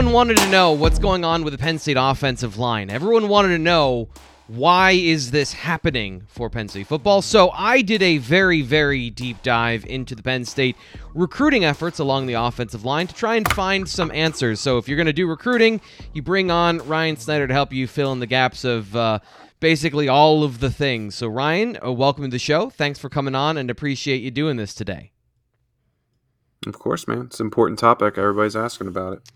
Everyone wanted to know what's going on with the Penn State offensive line. Everyone wanted to know why is this happening for Penn State football. So I did a very very deep dive into the Penn State recruiting efforts along the offensive line to try and find some answers. So if you're going to do recruiting, you bring on Ryan Snyder to help you fill in the gaps of uh, basically all of the things. So Ryan, uh, welcome to the show. Thanks for coming on and appreciate you doing this today. Of course, man. It's an important topic. Everybody's asking about it.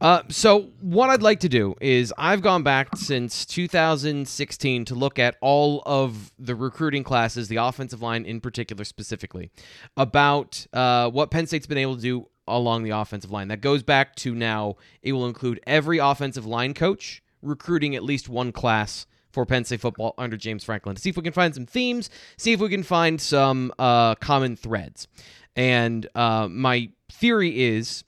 Uh, so what I'd like to do is I've gone back since 2016 to look at all of the recruiting classes, the offensive line in particular, specifically about uh, what Penn State's been able to do along the offensive line. That goes back to now. It will include every offensive line coach recruiting at least one class for Penn State football under James Franklin to see if we can find some themes, see if we can find some uh, common threads. And uh, my theory is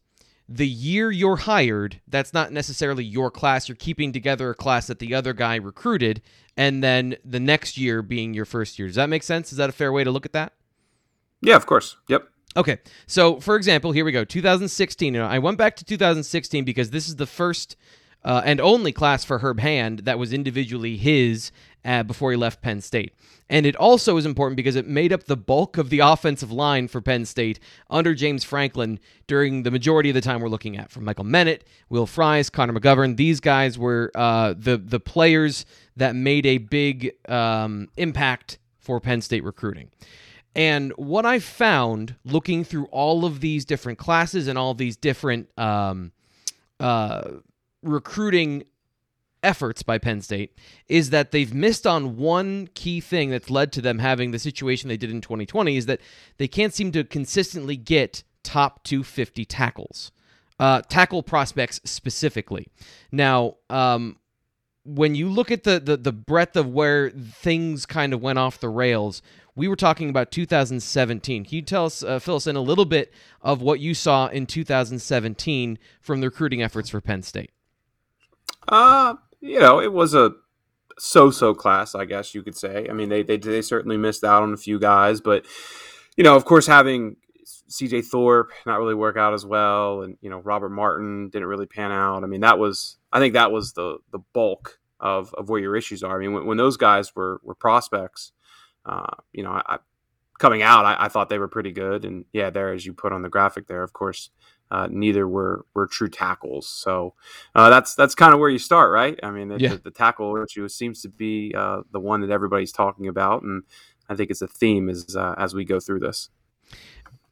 the year you're hired, that's not necessarily your class. You're keeping together a class that the other guy recruited, and then the next year being your first year. Does that make sense? Is that a fair way to look at that? Yeah, of course. Yep. Okay. So, for example, here we go 2016. I went back to 2016 because this is the first uh, and only class for Herb Hand that was individually his uh, before he left Penn State. And it also is important because it made up the bulk of the offensive line for Penn State under James Franklin during the majority of the time we're looking at. From Michael Menet, Will Fries, Connor McGovern, these guys were uh, the the players that made a big um, impact for Penn State recruiting. And what I found looking through all of these different classes and all these different um, uh, recruiting efforts by Penn State is that they've missed on one key thing that's led to them having the situation they did in 2020 is that they can't seem to consistently get top 250 tackles, uh, tackle prospects specifically. Now, um, when you look at the, the the breadth of where things kind of went off the rails, we were talking about 2017. Can you tell us, uh, fill us in a little bit of what you saw in 2017 from the recruiting efforts for Penn State? Uh, you know, it was a so-so class, I guess you could say. I mean, they they they certainly missed out on a few guys, but you know, of course, having C.J. Thorpe not really work out as well, and you know, Robert Martin didn't really pan out. I mean, that was I think that was the the bulk of of where your issues are. I mean, when, when those guys were were prospects, uh, you know, I, coming out, I, I thought they were pretty good, and yeah, there as you put on the graphic there, of course. Uh, neither were were true tackles, so uh, that's that's kind of where you start, right? I mean, the, Yeah. the, the tackle issue seems to be uh, the one that everybody's talking about, and I think it's a theme as uh, as we go through this.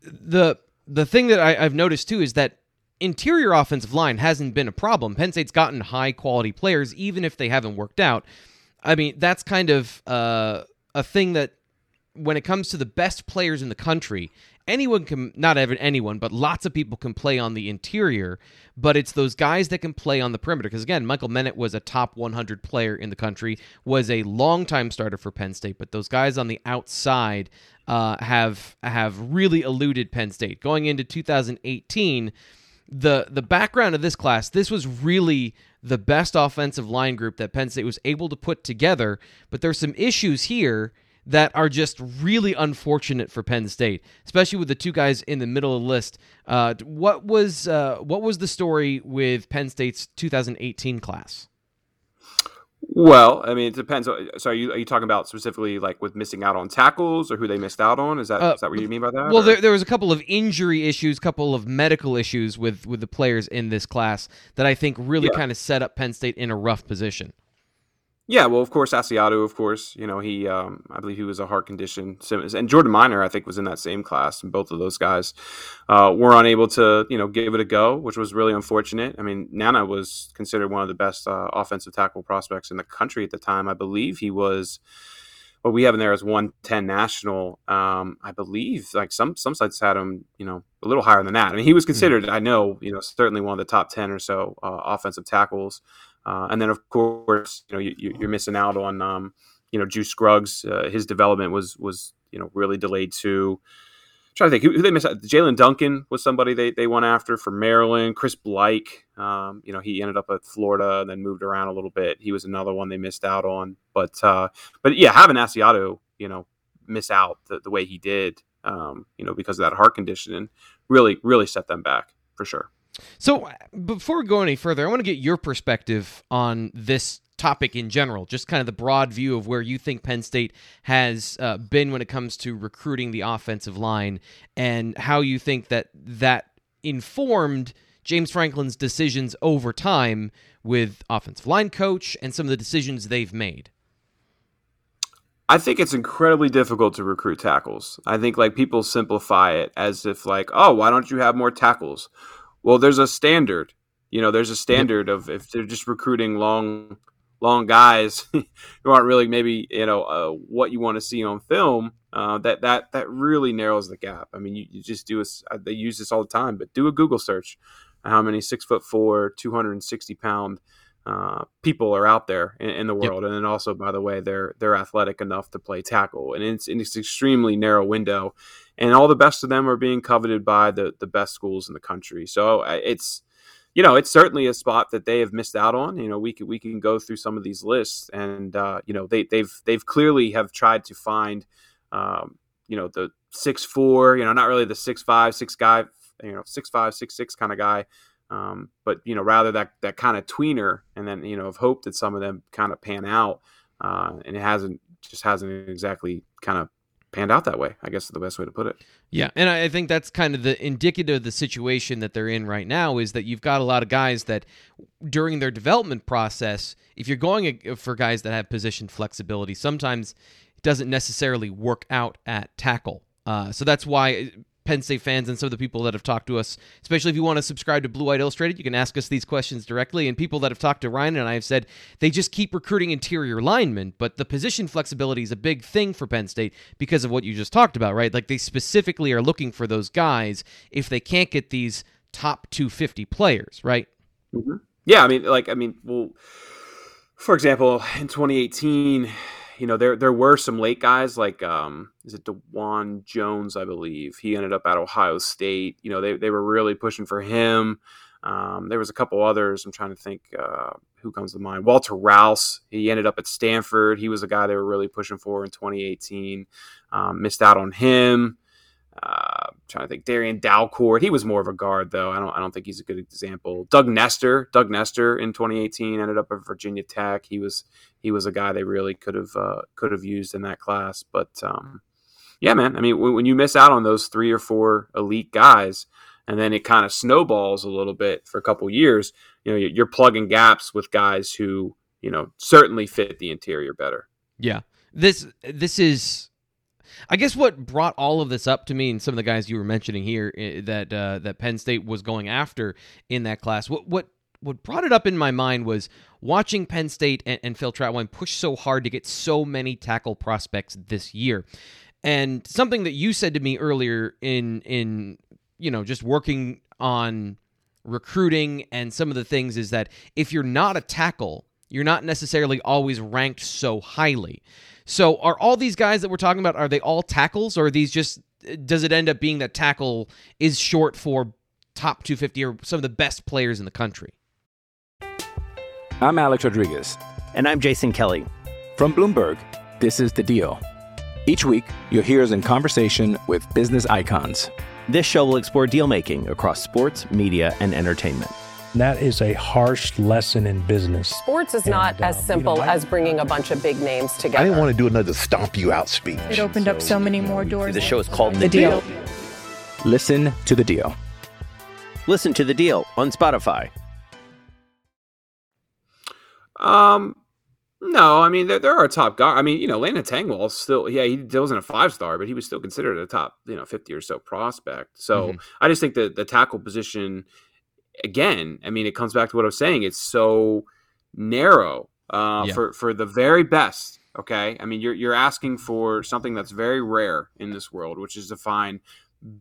the the thing that I, I've noticed too is that interior offensive line hasn't been a problem. Penn State's gotten high quality players, even if they haven't worked out. I mean, that's kind of uh, a thing that when it comes to the best players in the country, anyone can not even anyone, but lots of people can play on the interior. But it's those guys that can play on the perimeter. Because again, Michael Menet was a top 100 player in the country, was a longtime starter for Penn State. But those guys on the outside uh, have have really eluded Penn State going into 2018 the the background of this class, this was really the best offensive line group that Penn State was able to put together. But there's some issues here that are just really unfortunate for Penn State, especially with the two guys in the middle of the list. Uh, what was uh, what was the story with Penn State's 2018 class? Well, I mean, it depends. So, are you are you talking about specifically like with missing out on tackles or who they missed out on? Is that is Uh, that what you mean by that? Well, or- there, there was a couple of injury issues, a couple of medical issues with with the players in this class that I think really Yeah. kind of set up Penn State in a rough position. Yeah, well, of course, Asiatu, of course, you know, he, um, I believe he was a heart condition. And Jordan Miner, I think, was in that same class. And both of those guys uh, were unable to, you know, give it a go, which was really unfortunate. I mean, Nana was considered one of the best uh, offensive tackle prospects in the country at the time. I believe he was, what we have in there is 110 national. Um, I believe, like some some sites had him, you know, a little higher than that. I mean, he was hmm. considered, mm-hmm. I know, you know, certainly one of the top 10 or so uh, offensive tackles. Uh, and then, of course, you know, you, are missing out on, um, you know, Juice Scruggs. Uh, his development was was you know really delayed too. Trying to think who, who they missed. out. Jalen Duncan was somebody they, they went after from Maryland. Chris Blake, um, you know, he ended up at Florida and then moved around a little bit. He was another one they missed out on. But uh, but yeah, having Asiatu, you know, miss out the, the way he did, um, you know, because of that heart condition, really really set them back for sure. So, before we go any further, I want to get your perspective on this topic in general, just kind of the broad view of where you think Penn State has uh, been when it comes to recruiting the offensive line, and how you think that that informed James Franklin's decisions over time with offensive line coach and some of the decisions they've made. I think it's incredibly difficult to recruit tackles. I think like people simplify it as if like, oh, why don't you have more tackles? Well, there's a standard. You know, there's a standard of if they're just recruiting long, long guys who aren't really maybe you know uh, what you want to see on film. Uh, that that that really narrows the gap. I mean, you, you just do a, uh, they use this all the time, but do a Google search. How many six foot four, two hundred and sixty pound uh, people are out there in, in the world, yep. and then also, by the way, they're they're athletic enough to play tackle, and it's, it's an extremely narrow window and all the best of them are being coveted by the the best schools in the country. So uh, it's you know it's certainly a spot that they have missed out on. You know we can we can go through some of these lists, and uh, you know they they've they've clearly have tried to find um, you know the six four, you know not really the six five six guy, you know six five six six kind of guy. Um, but you know, rather that that kind of tweener, and then you know, have hope that some of them kind of pan out, uh, and it hasn't just hasn't exactly kind of panned out that way. I guess is the best way to put it. Yeah, and I think that's kind of the indicative of the situation that they're in right now is that you've got a lot of guys that during their development process, if you're going for guys that have position flexibility, sometimes it doesn't necessarily work out at tackle. Uh, so that's why Penn State fans and some of the people that have talked to us, especially if you want to subscribe to Blue White Illustrated, you can ask us these questions directly. And people that have talked to Ryan and I have said they just keep recruiting interior linemen, but the position flexibility is a big thing for Penn State because of what you just talked about, right? Like they specifically are looking for those guys if they can't get these top 250 players, right? Mm-hmm. Yeah, I mean, like, I mean, well, for example, in 2018, you know, there there were some late guys like um, is it Dawand Jones, I believe. He ended up at Ohio State. You know, they they were really pushing for him. Um, there was a couple others. I'm trying to think uh, who comes to mind. Walter Rouse. He ended up at Stanford. He was a guy they were really pushing for in 2018. Um, missed out on him. Uh, trying to think, Darian Dalcourt. He was more of a guard, though. I don't. I don't think he's a good example. Doug Nester. Doug Nester in 2018 ended up at Virginia Tech. He was he was a guy they really could have uh, could have used in that class. But um, yeah, man. I mean, when, when, you miss out on those three or four elite guys, and then it kind of snowballs a little bit for a couple years, you know, you're plugging gaps with guys who you know certainly fit the interior better. Yeah. This this is I guess what brought all of this up to me and some of the guys you were mentioning here eh, that uh, that Penn State was going after in that class. What what what brought it up in my mind was watching Penn State and, and Phil Trautwein push so hard to get so many tackle prospects this year. And something that you said to me earlier in in you know just working on recruiting and some of the things is that if you're not a tackle, you're not necessarily always ranked so highly. So are all these guys that we're talking about are they all tackles or are these just does it end up being that tackle is short for top 250 or some of the best players in the country? I'm Alex Rodriguez and I'm Jason Kelly. From Bloomberg, this is The Deal. Each week, you'll hear us in conversation with business icons. This show will explore deal making across sports, media, and entertainment that is a harsh lesson in business. Sports is and, not as simple you know, as bringing a bunch of big names together. I didn't want to do another stomp you out speech. It opened so, up so many more doors. The show is called The, the deal. deal. Listen to the deal. Listen to the deal on Spotify. Um, No, I mean there, there are top guys. I mean, you know, Landon Tengwall still, yeah, he wasn't a five star, but he was still considered a top, you know, fifty or so prospect. So mm-hmm. I just think that the tackle position, again, I mean, it comes back to what I was saying. It's so narrow uh, yeah. for for the very best. Okay, I mean, you're you're asking for something that's very rare in this world, which is to find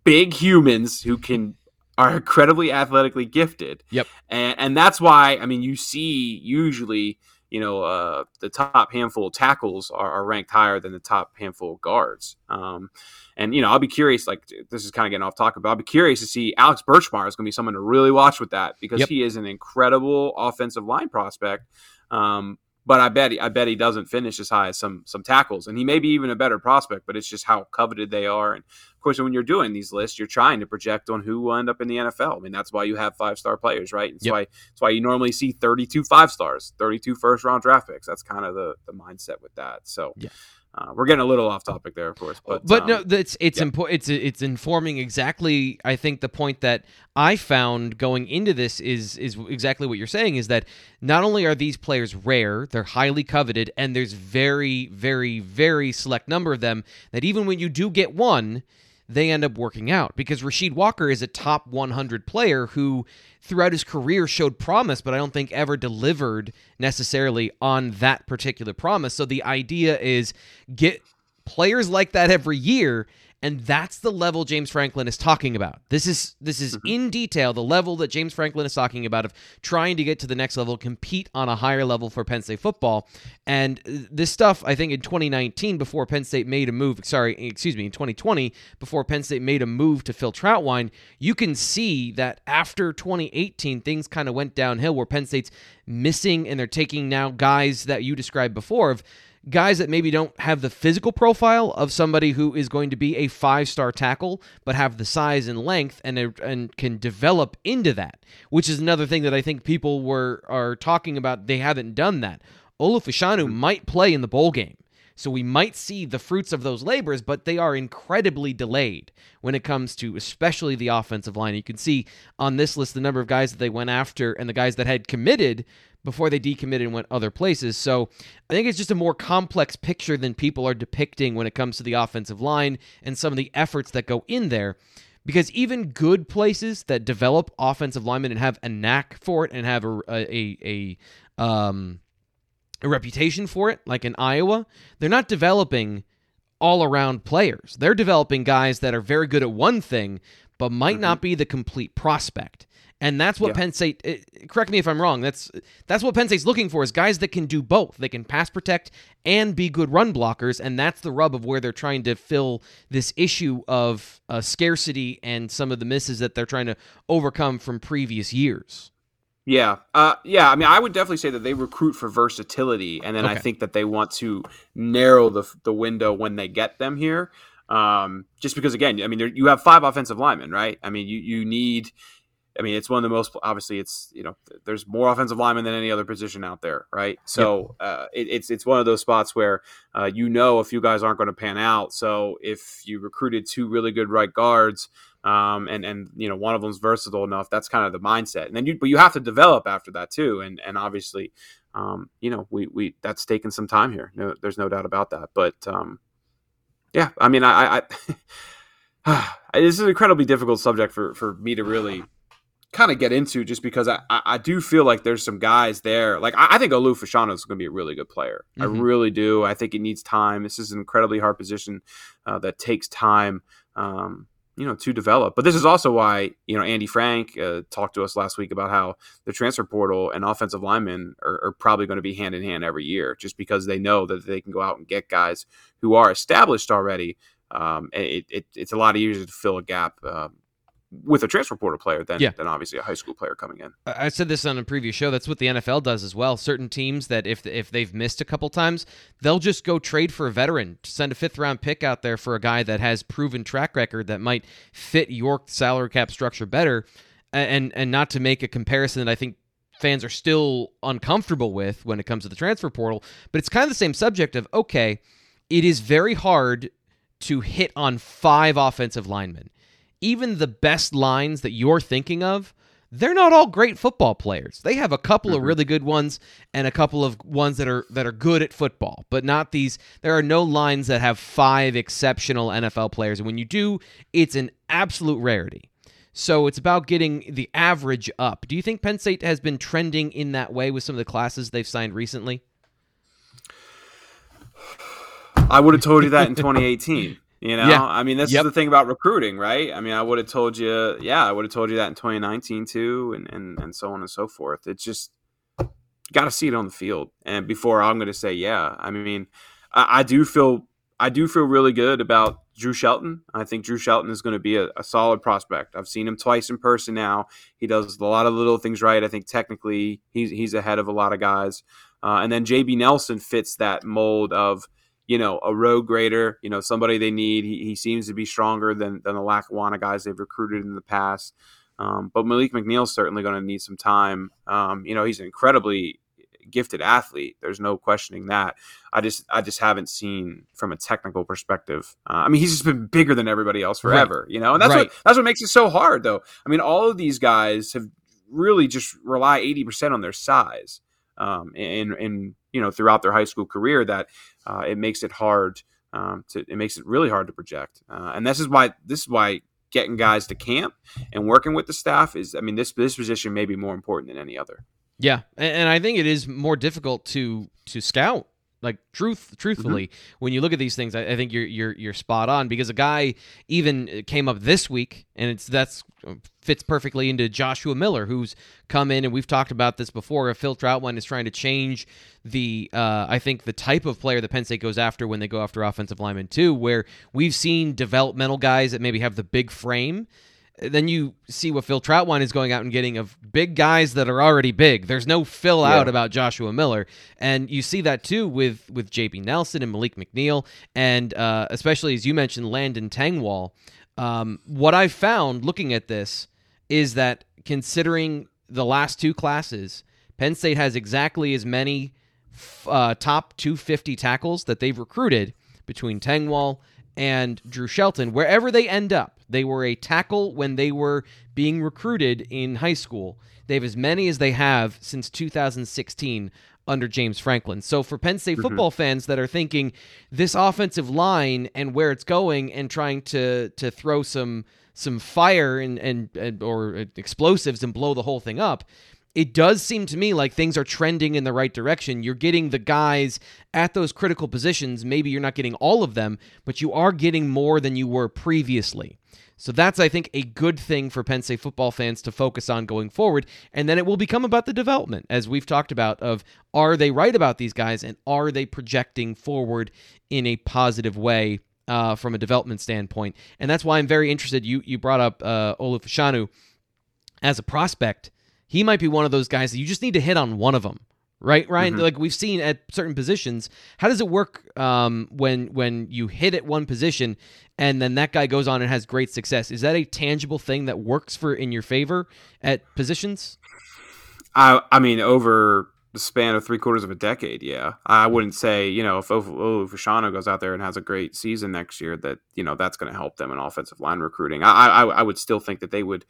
big humans who can are incredibly athletically gifted. Yep, and and that's why I mean, you see usually you know, uh, the top handful of tackles are, are, ranked higher than the top handful of guards. Um, and you know, I'll be curious. Like this is kind of getting off topic, but I'll be curious to see Alex Birchmeier is going to be someone to really watch with that because yep. he is an incredible offensive line prospect. Um, but I bet he, I bet he doesn't finish as high as some some tackles, and he may be even a better prospect. But it's just how coveted they are, and of course, when you're doing these lists, you're trying to project on who will end up in the NFL. I mean, that's why you have five star players, right? That's yep. why that's why you normally see 32 five stars, 32 first round draft picks. That's kind of the the mindset with that. So. Yeah. Uh, we're getting a little off topic there, of course, but but um, no, it's it's yeah. important. It's it's informing exactly. I think the point that I found going into this is is exactly what you're saying is that not only are these players rare, they're highly coveted, and there's very very very select number of them that even when you do get one, they end up working out because Rasheed Walker is a top 100 player who throughout his career showed promise, but I don't think ever delivered necessarily on that particular promise. So the idea is get players like that every year and that's the level James Franklin is talking about. This is this is mm-hmm. in detail the level that James Franklin is talking about of trying to get to the next level, compete on a higher level for Penn State football. And this stuff, I think, in 2019, before Penn State made a move, sorry, excuse me, in 2020, before Penn State made a move to Phil Trautwein, you can see that after 2018, things kind of went downhill where Penn State's missing and they're taking now guys that you described before of guys that maybe don't have the physical profile of somebody who is going to be a five star tackle, but have the size and length and and can develop into that, which is another thing that I think people were are talking about. They haven't done that. Olu Fashanu mm-hmm. might play in the bowl game. So we might see the fruits of those labors, but they are incredibly delayed when it comes to especially the offensive line. You can see on this list the number of guys that they went after and the guys that had committed before they decommitted and went other places. So I think it's just a more complex picture than people are depicting when it comes to the offensive line and some of the efforts that go in there. Because even good places that develop offensive linemen and have a knack for it and have a a a, um a reputation for it, like in Iowa, they're not developing all around players. They're developing guys that are very good at one thing, but might mm-hmm. not be the complete prospect. And that's what yeah. Penn State. Eh, correct me if I'm wrong. That's that's what Penn State's looking for is guys that can do both. They can pass protect and be good run blockers, and that's the rub of where they're trying to fill this issue of uh, scarcity and some of the misses that they're trying to overcome from previous years. Yeah, uh, yeah. I mean, I would definitely say that they recruit for versatility, and then okay. I think that they want to narrow the the window when they get them here. Um, just because, again, I mean, you have five offensive linemen, right? I mean, you you need I mean, it's one of the most obviously. It's you know, there's more offensive linemen than any other position out there, right? So yep. uh, it, it's it's one of those spots where uh, you know a few guys aren't going to pan out. So if you recruited two really good right guards, um, and and you know one of them's versatile enough, that's kind of the mindset. And then you but you have to develop after that too. And and obviously, um, you know, we we that's taken some time here. No, there's no doubt about that. But um, yeah, I mean, I. I this is an incredibly difficult subject for, for me to really kind of get into just because I, I, do feel like there's some guys there. Like I, I think Olu Fashanu is going to be a really good player. Mm-hmm. I really do. I think it needs time. This is an incredibly hard position uh, that takes time, um, you know, to develop. But this is also why you know Andy Frank uh, talked to us last week about how the transfer portal and offensive linemen are, are probably going to be hand in hand every year, just because they know that they can go out and get guys who are established already. Um, it, it, it's a lot easier to fill a gap. Uh, with a transfer portal player than, yeah. than obviously a high school player coming in. I said this on a previous show. That's what the NFL does as well. Certain teams that if if they've missed a couple times, they'll just go trade for a veteran, send a fifth round pick out there for a guy that has proven track record that might fit your salary cap structure better, and and not to make a comparison that I think fans are still uncomfortable with when it comes to the transfer portal, but it's kind of the same subject of okay, it is very hard to hit on five offensive linemen even the best lines that you're thinking of, they're not all great football players. They have a couple Mhm. of really good ones and a couple of ones that are that are good at football, but not these. There are no lines that have five exceptional NFL players, and when you do, it's an absolute rarity. So it's about getting the average up. Do you think Penn State has been trending in that way with some of the classes they've signed recently? I would have told you that in 2018. You know, Yeah. I mean, this Yep. is the thing about recruiting, right? I mean, I would have told you, yeah, I would have told you that in 2019 too, and and and so on and so forth. It's just got to see it on the field, and before I'm going to say, yeah, I mean, I, I do feel I do feel really good about Drew Shelton. I think Drew Shelton is going to be a, a solid prospect. I've seen him twice in person now. He does a lot of little things right. I think technically he's he's ahead of a lot of guys. Uh, and then JB Nelson fits that mold of you know a road grader, you know somebody they need. He, he seems to be stronger than than the Lackawanna guys they've recruited in the past. Um, but Malik McNeil's certainly going to need some time. Um, you know he's an incredibly gifted athlete. There's no questioning that. I just I just haven't seen from a technical perspective. Uh, I mean, he's just been bigger than everybody else Right. forever, you know, and that's Right. what that's what makes it so hard, though. I mean, all of these guys have really just rely eighty percent on their size, um, in you know throughout their high school career. That uh, it makes it hard. Um, to it makes it really hard to project, uh, and this is why this is why getting guys to camp and working with the staff is. I mean, this this position may be more important than any other. Yeah, and, and I think it is more difficult to to scout. Like truth, truthfully, when you look at these things, I, I think you're you're you're spot on because a guy even came up this week, and it's that's uh, fits perfectly into Joshua Miller, who's come in, and we've talked about this before. A Phil Trautwein is trying to change the, uh, I think, the type of player that Penn State goes after when they go after offensive linemen too, where we've seen developmental guys that maybe have the big frame then you see what Phil Trautwein is going out and getting of big guys that are already big. There's no fill out about Joshua Miller, and you see that too with with JB Nelson and Malik McNeil, and uh, especially as you mentioned, Landon Tengwall. Um, what I've found looking at this is that considering the last two classes, Penn State has exactly as many f- uh, top 250 tackles that they've recruited between Tengwall and Drew Shelton. Wherever they end up, they were a tackle when they were being recruited in high school. They have as many as they have since 2016 under James Franklin. So for Penn State mm-hmm. football fans that are thinking this offensive line and where it's going and trying to to throw some some fire and, and, and or explosives and blow the whole thing up, it does seem to me like things are trending in the right direction. You're getting the guys at those critical positions. Maybe you're not getting all of them, but you are getting more than you were previously. So that's, I think, a good thing for Penn State football fans to focus on going forward. And then it will become about the development, as we've talked about, of are they right about these guys and are they projecting forward in a positive way uh, from a development standpoint? And that's why I'm very interested. You you brought up uh, Olu Fashanu as a prospect. He might be one of those guys that you just need to hit on one of them. Right, Ryan. Mhm. Like we've seen at certain positions, how does it work um, when when you hit at one position and then that guy goes on and has great success? Is that a tangible thing that works for in your favor at positions? I I mean, over the span of three quarters of a decade, yeah. I wouldn't say, you know, if Fashanu goes out there and has a great season next year, that you know that's going to help them in offensive line recruiting. I, I I would still think that they would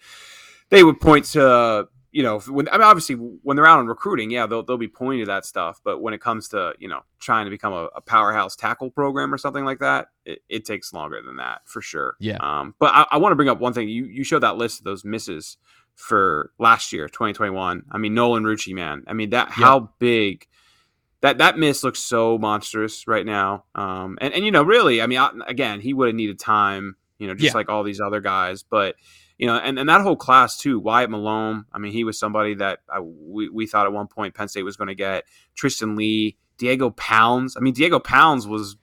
they would point to you know when I mean obviously when they're out on recruiting, yeah, they'll they'll be pointing to that stuff. But when it comes to you know trying to become a, a powerhouse tackle program or something like that, it, it takes longer than that for sure. Yeah. Um, but I, I want to bring up one thing. You you showed that list of those misses for last year, 2021. I mean, Nolan Rucci, man. I mean, that how big that that miss looks so monstrous right now. Um, and and you know, really, I mean, I, again, he would have needed time, you know, just Yeah. like all these other guys. But you know, and, and that whole class too, Wyatt Malone. I mean, he was somebody that I, we we thought at one point Penn State was going to get Tristan Leigh, Diego Pounds. I mean, Diego Pounds was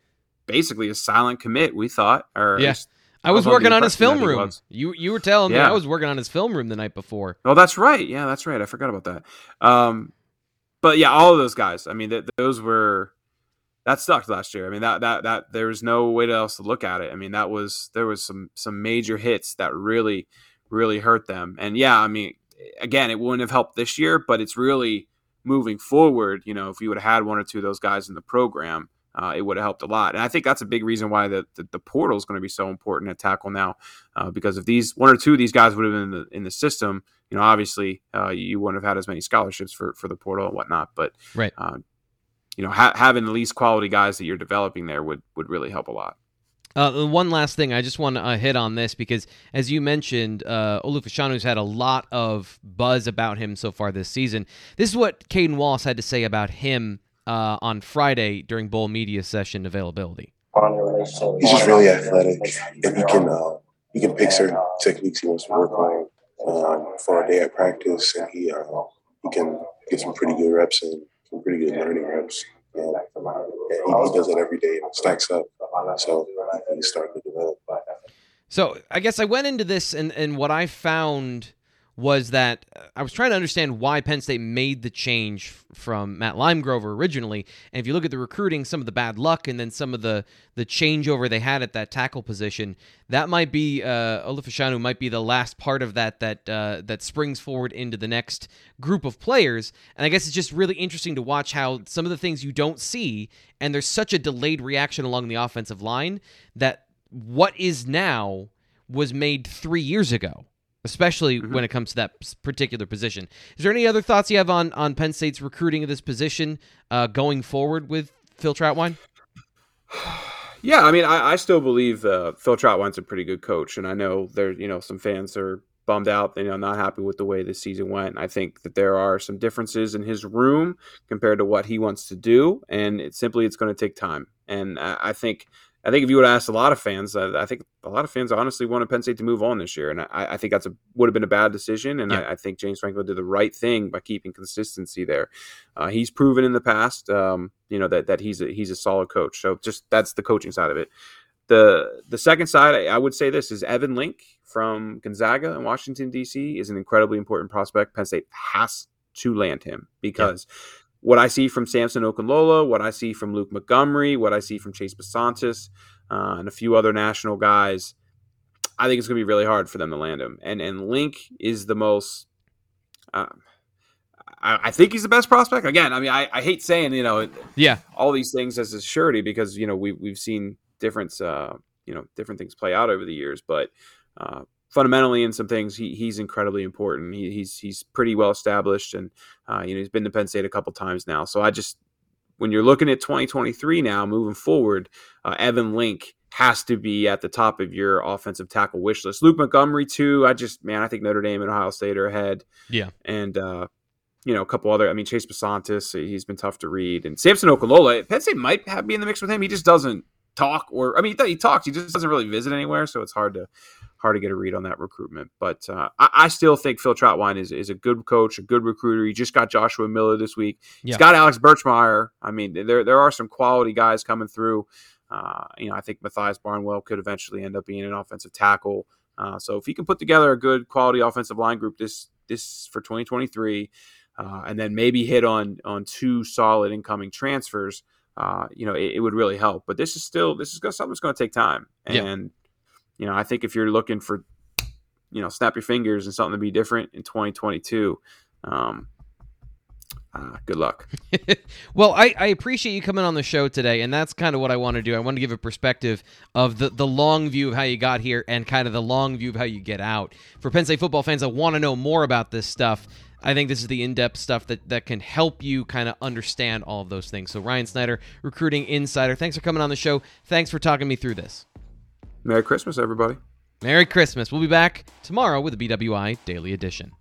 basically a silent commit. We thought, or at Yeah. I was working on his film room. You you were telling me I was working on his film room the night before. Oh, that's right. Yeah, that's right. I forgot about that. Um, but yeah, all of those guys. I mean, th- those were that sucked last year. I mean, that that that there was no way else to look at it. I mean, that was there was some some major hits that really really hurt them. And yeah, I mean, again, it wouldn't have helped this year, but it's really moving forward. You know, if you would have had one or two of those guys in the program. Uh, it would have helped a lot, and I think that's a big reason why the the, the portal is going to be so important at tackle now, uh, because if these one or two of these guys would have been in the in the system, you know, obviously uh, you wouldn't have had as many scholarships for for the portal and whatnot, but right. Uh, you know, ha- having the least quality guys that you're developing there would would really help a lot. Uh, one last thing, I just want to uh, hit on this because, as you mentioned, uh, Olu Fashanu's had a lot of buzz about him so far this season. This is what Caden Wallace had to say about him uh, on Friday during Bowl media session availability. He's just really athletic, and he can uh, he can pick certain techniques he wants to work on um, for a day at practice, and he uh, he can get some pretty good reps and some pretty good learning reps. And, and he, he does it every day and it stacks up. So he's starting to develop. So I guess I went into this and, and what I found was that uh, I was trying to understand why Penn State made the change from Matt Limegrover originally. And if you look at the recruiting, some of the bad luck, and then some of the the changeover they had at that tackle position, that might be uh, Olu Fashanu might be the last part of that that uh, that springs forward into the next group of players. And I guess it's just really interesting to watch how some of the things you don't see, and there's such a delayed reaction along the offensive line that what is now was made three years ago especially mm-hmm. when it comes to that particular position. Is there any other thoughts you have on on Penn State's recruiting of this position uh, going forward with Phil Trautwein? Yeah, I mean, I, I still believe uh, Phil Trautwein's a pretty good coach, and I know there, you know, some fans are bummed out, you know, not happy with the way this season went. I think that there are some differences in his room compared to what he wants to do, and it simply it's going to take time. And I, I think I think if you would ask a lot of fans, uh, I think a lot of fans honestly wanted Penn State to move on this year, and I, I think that's a would have been a bad decision. And yeah. I, I, think James Franklin did the right thing by keeping consistency there. Uh, he's proven in the past, um, you know, that that he's a, he's a solid coach. So just that's the coaching side of it. The the second side, I, I would say this is Evan Link from Gonzaga in Washington D.C. is an incredibly important prospect. Penn State has to land him because what I see from Samson Okunlola, what I see from Luke Montgomery, what I see from Chase Bisontis, uh, and a few other national guys, I think it's going to be really hard for them to land him. And and Link is the most. Uh, I, I, think he's the best prospect. Again, I mean, I, I hate saying you know, yeah, all these things as a surety because you know we we've seen different uh, you know different things play out over the years, but uh, fundamentally in some things he, he's incredibly important. He, he's he's pretty well established, and uh, you know he's been to Penn State a couple times now. So I just when you're looking at 2023 now, moving forward, uh, Evan Link has to be at the top of your offensive tackle wish list. Luke Montgomery too. I just man, I think Notre Dame and Ohio State are ahead. Yeah, and uh, you know a couple other. I mean Chase Bisontis, he's been tough to read, and Samson Okunlola. Penn State might have be in the mix with him. He just doesn't talk, or I mean he talks, he just doesn't really visit anywhere, so it's hard to hard to get a read on that recruitment. But uh, I, I, still think Phil Trautwein is, is a good coach, a good recruiter. He just got Joshua Miller this week. Yeah. He's got Alex Birchmeier. I mean, there there are some quality guys coming through. Uh, you know, I think Matthias Barnwell could eventually end up being an offensive tackle. Uh, so if he can put together a good quality offensive line group this this for 2023, uh, and then maybe hit on on two solid incoming transfers, uh, you know, it, it, would really help. But this is still this is something that's going to take time, and yeah you know, I think if you're looking for, you know, snap your fingers and something to be different in 2022, um, uh, good luck. well, I, I appreciate you coming on the show today, and that's kind of what I want to do. I want to give a perspective of the, the long view of how you got here and kind of the long view of how you get out. For Penn State football fans that want to know more about this stuff, I think this is the in-depth stuff that, that can help you kind of understand all of those things. So Ryan Snyder, recruiting insider, thanks for coming on the show. Thanks for talking me through this. Merry Christmas, everybody. Merry Christmas. We'll be back tomorrow with the BWI Daily Edition.